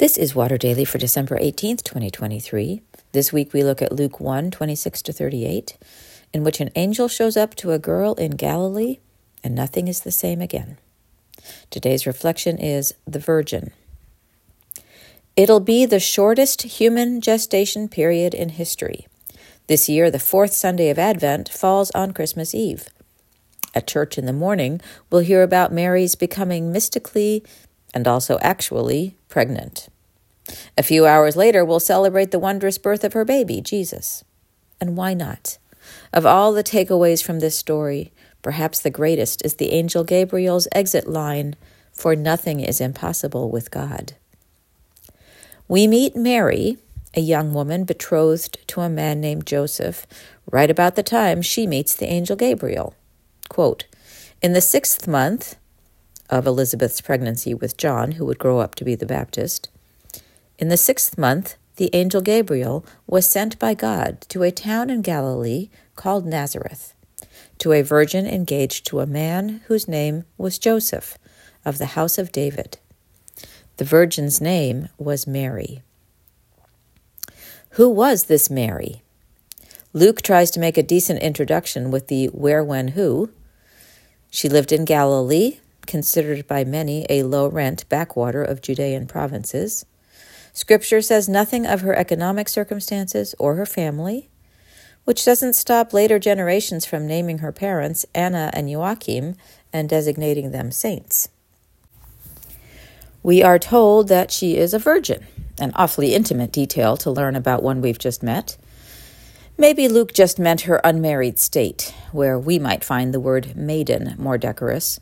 This is Water Daily for December 18th, 2023. This week we look at Luke 1 26 to 38, in which an angel shows up to a girl in Galilee and nothing is the same again. Today's reflection is the Virgin. It'll be the shortest human gestation period in history. This year, the fourth Sunday of Advent falls on Christmas Eve. At church in the morning, we'll hear about Mary's becoming mystically and also actually pregnant. A few hours later, we'll celebrate the wondrous birth of her baby, Jesus. And why not? Of all the takeaways from this story, perhaps the greatest is the angel Gabriel's exit line For nothing is impossible with God. We meet Mary, a young woman betrothed to a man named Joseph, right about the time she meets the angel Gabriel. Quote, In the sixth month, of Elizabeth's pregnancy with John, who would grow up to be the Baptist. In the sixth month, the angel Gabriel was sent by God to a town in Galilee called Nazareth, to a virgin engaged to a man whose name was Joseph, of the house of David. The virgin's name was Mary. Who was this Mary? Luke tries to make a decent introduction with the where, when, who. She lived in Galilee, considered by many a low rent backwater of Judean provinces. Scripture says nothing of her economic circumstances or her family, which doesn't stop later generations from naming her parents Anna and Joachim and designating them saints. We are told that she is a virgin, an awfully intimate detail to learn about one we've just met. Maybe Luke just meant her unmarried state, where we might find the word maiden more decorous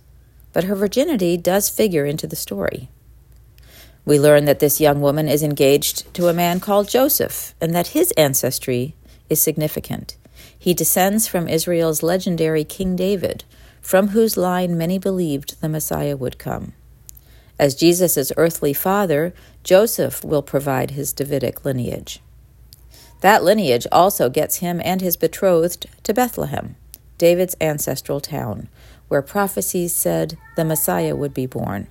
but her virginity does figure into the story. We learn that this young woman is engaged to a man called Joseph and that his ancestry is significant. He descends from Israel's legendary King David, from whose line many believed the Messiah would come. As Jesus' earthly father, Joseph will provide his Davidic lineage. That lineage also gets him and his betrothed to Bethlehem, David's ancestral town, where prophecies said the Messiah would be born.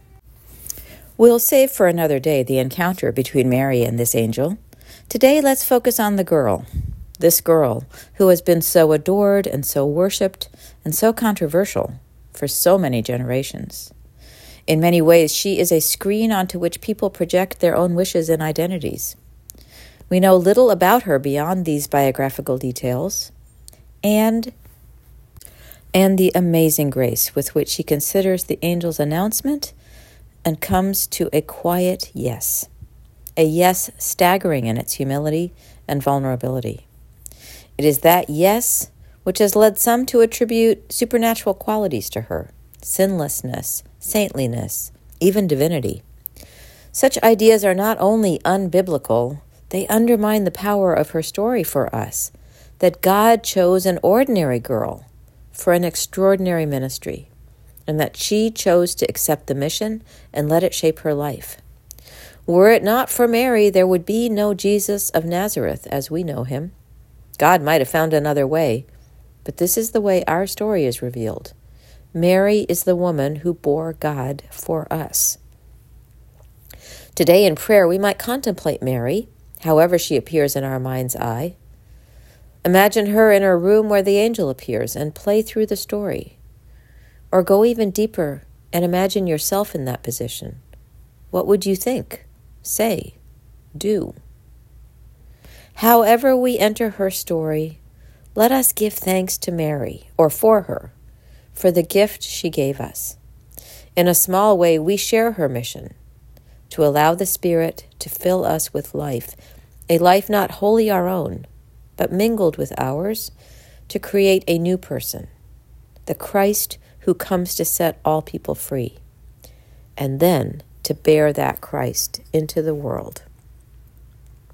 We'll save for another day the encounter between Mary and this angel. Today, let's focus on the girl. This girl, who has been so adored and so worshipped and so controversial for so many generations. In many ways, she is a screen onto which people project their own wishes and identities. We know little about her beyond these biographical details, and and the amazing grace with which he considers the angel's announcement and comes to a quiet yes, a yes staggering in its humility and vulnerability. It is that yes which has led some to attribute supernatural qualities to her sinlessness, saintliness, even divinity. Such ideas are not only unbiblical, they undermine the power of her story for us that God chose an ordinary girl for an extraordinary ministry, and that she chose to accept the mission and let it shape her life. Were it not for Mary, there would be no Jesus of Nazareth as we know him. God might have found another way, but this is the way our story is revealed. Mary is the woman who bore God for us. Today in prayer, we might contemplate Mary, however she appears in our mind's eye. Imagine her in her room where the angel appears and play through the story. Or go even deeper and imagine yourself in that position. What would you think, say, do? However, we enter her story, let us give thanks to Mary, or for her, for the gift she gave us. In a small way, we share her mission to allow the Spirit to fill us with life, a life not wholly our own but mingled with ours to create a new person, the Christ who comes to set all people free, and then to bear that Christ into the world.